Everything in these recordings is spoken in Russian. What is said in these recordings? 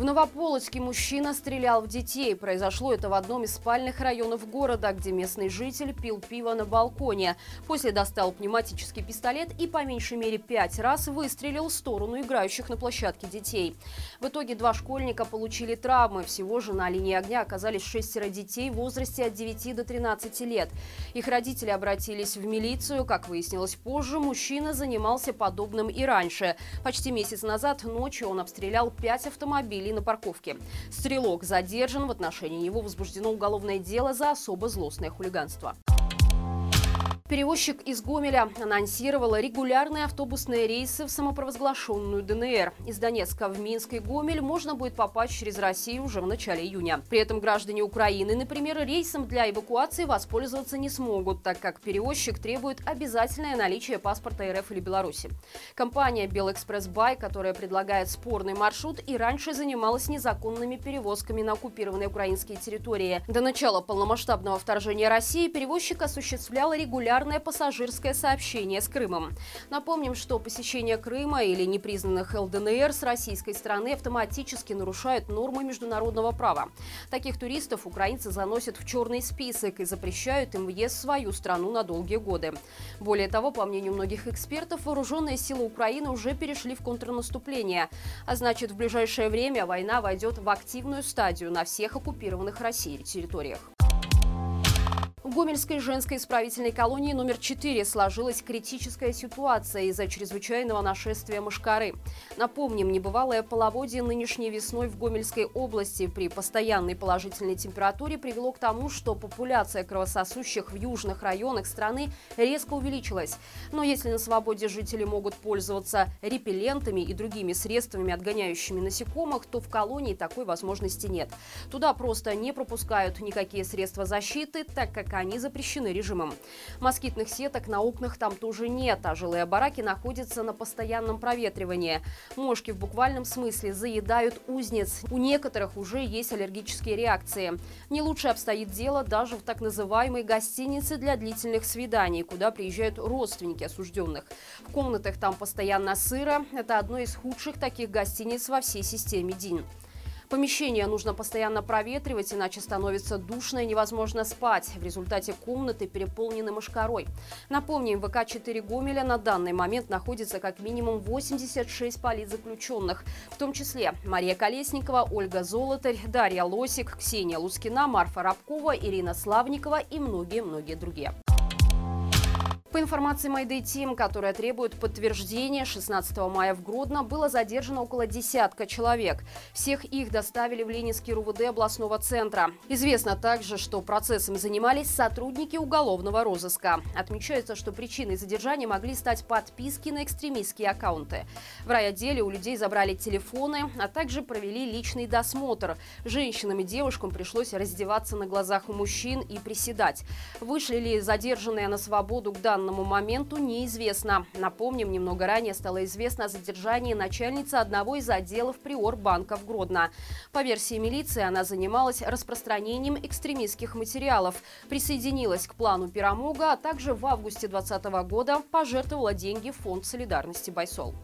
В Новополоцке мужчина стрелял в детей. Произошло это в одном из спальных районов города, где местный житель пил пиво на балконе. После достал пневматический пистолет и по меньшей мере пять раз выстрелил в сторону играющих на площадке детей. В итоге два школьника получили травмы. Всего же на линии огня оказались шестеро детей в возрасте от 9 до 13 лет. Их родители обратились в милицию. Как выяснилось позже, мужчина занимался подобным и раньше. Почти месяц назад ночью он обстрелял пять автомобилей на парковке. Стрелок задержан. В отношении него возбуждено уголовное дело за особо злостное хулиганство. Перевозчик из Гомеля анонсировала регулярные автобусные рейсы в самопровозглашенную ДНР. Из Донецка в Минск и Гомель можно будет попасть через Россию уже в начале июня. При этом граждане Украины, например, рейсом для эвакуации воспользоваться не смогут, так как перевозчик требует обязательное наличие паспорта РФ или Беларуси. Компания «Белэкспресс Бай», которая предлагает спорный маршрут, и раньше занималась незаконными перевозками на оккупированные украинские территории. До начала полномасштабного вторжения России перевозчик осуществлял регулярно регулярное пассажирское сообщение с Крымом. Напомним, что посещение Крыма или непризнанных ЛДНР с российской стороны автоматически нарушают нормы международного права. Таких туристов украинцы заносят в черный список и запрещают им въезд в свою страну на долгие годы. Более того, по мнению многих экспертов, вооруженные силы Украины уже перешли в контрнаступление. А значит, в ближайшее время война войдет в активную стадию на всех оккупированных Россией территориях. В Гомельской женской исправительной колонии номер 4 сложилась критическая ситуация из-за чрезвычайного нашествия мышкары. Напомним, небывалое половодье нынешней весной в Гомельской области при постоянной положительной температуре привело к тому, что популяция кровососущих в южных районах страны резко увеличилась. Но если на свободе жители могут пользоваться репеллентами и другими средствами, отгоняющими насекомых, то в колонии такой возможности нет. Туда просто не пропускают никакие средства защиты, так как они запрещены режимом. Москитных сеток на окнах там тоже нет, а жилые бараки находятся на постоянном проветривании. Мошки в буквальном смысле заедают узниц. У некоторых уже есть аллергические реакции. Не лучше обстоит дело даже в так называемой гостинице для длительных свиданий, куда приезжают родственники осужденных. В комнатах там постоянно сыро. Это одно из худших таких гостиниц во всей системе ДИН. Помещение нужно постоянно проветривать, иначе становится душно и невозможно спать. В результате комнаты переполнены мошкарой. Напомним, ВК-4 Гомеля на данный момент находится как минимум 86 политзаключенных. В том числе Мария Колесникова, Ольга Золотарь, Дарья Лосик, Ксения Лускина, Марфа Рабкова, Ирина Славникова и многие-многие другие. По информации Майдэй Тим, которая требует подтверждения, 16 мая в Гродно было задержано около десятка человек. Всех их доставили в Ленинский РУВД областного центра. Известно также, что процессом занимались сотрудники уголовного розыска. Отмечается, что причиной задержания могли стать подписки на экстремистские аккаунты. В райотделе у людей забрали телефоны, а также провели личный досмотр. Женщинам и девушкам пришлось раздеваться на глазах у мужчин и приседать. Вышли ли задержанные на свободу к данному данному моменту неизвестно. Напомним, немного ранее стало известно о задержании начальницы одного из отделов Приорбанка в Гродно. По версии милиции, она занималась распространением экстремистских материалов, присоединилась к плану Пирамога, а также в августе 2020 года пожертвовала деньги в фонд солидарности Байсол.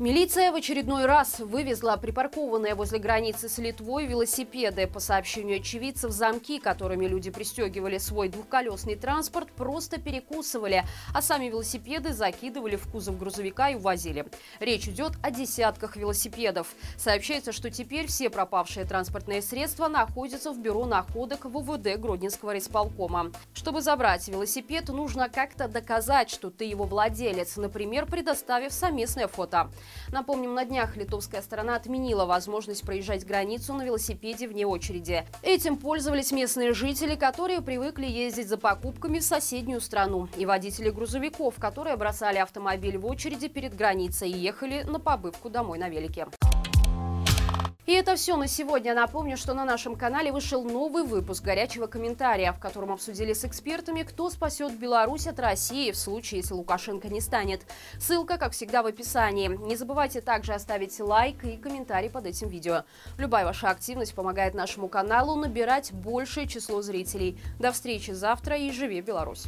Милиция в очередной раз вывезла припаркованные возле границы с Литвой велосипеды. По сообщению очевидцев, замки, которыми люди пристегивали свой двухколесный транспорт, просто перекусывали, а сами велосипеды закидывали в кузов грузовика и увозили. Речь идет о десятках велосипедов. Сообщается, что теперь все пропавшие транспортные средства находятся в бюро находок ВВД Гродненского райисполкома. Чтобы забрать велосипед, нужно как-то доказать, что ты его владелец, например, предоставив совместное фото. Напомним, на днях литовская сторона отменила возможность проезжать границу на велосипеде вне очереди. Этим пользовались местные жители, которые привыкли ездить за покупками в соседнюю страну, и водители грузовиков, которые бросали автомобиль в очереди перед границей и ехали на побывку домой на велике. И это все на сегодня. Напомню, что на нашем канале вышел новый выпуск «Горячего комментария», в котором обсудили с экспертами, кто спасет Беларусь от России в случае, если Лукашенко не станет. Ссылка, как всегда, в описании. Не забывайте также оставить лайк и комментарий под этим видео. Любая ваша активность помогает нашему каналу набирать большее число зрителей. До встречи завтра и живи Беларусь!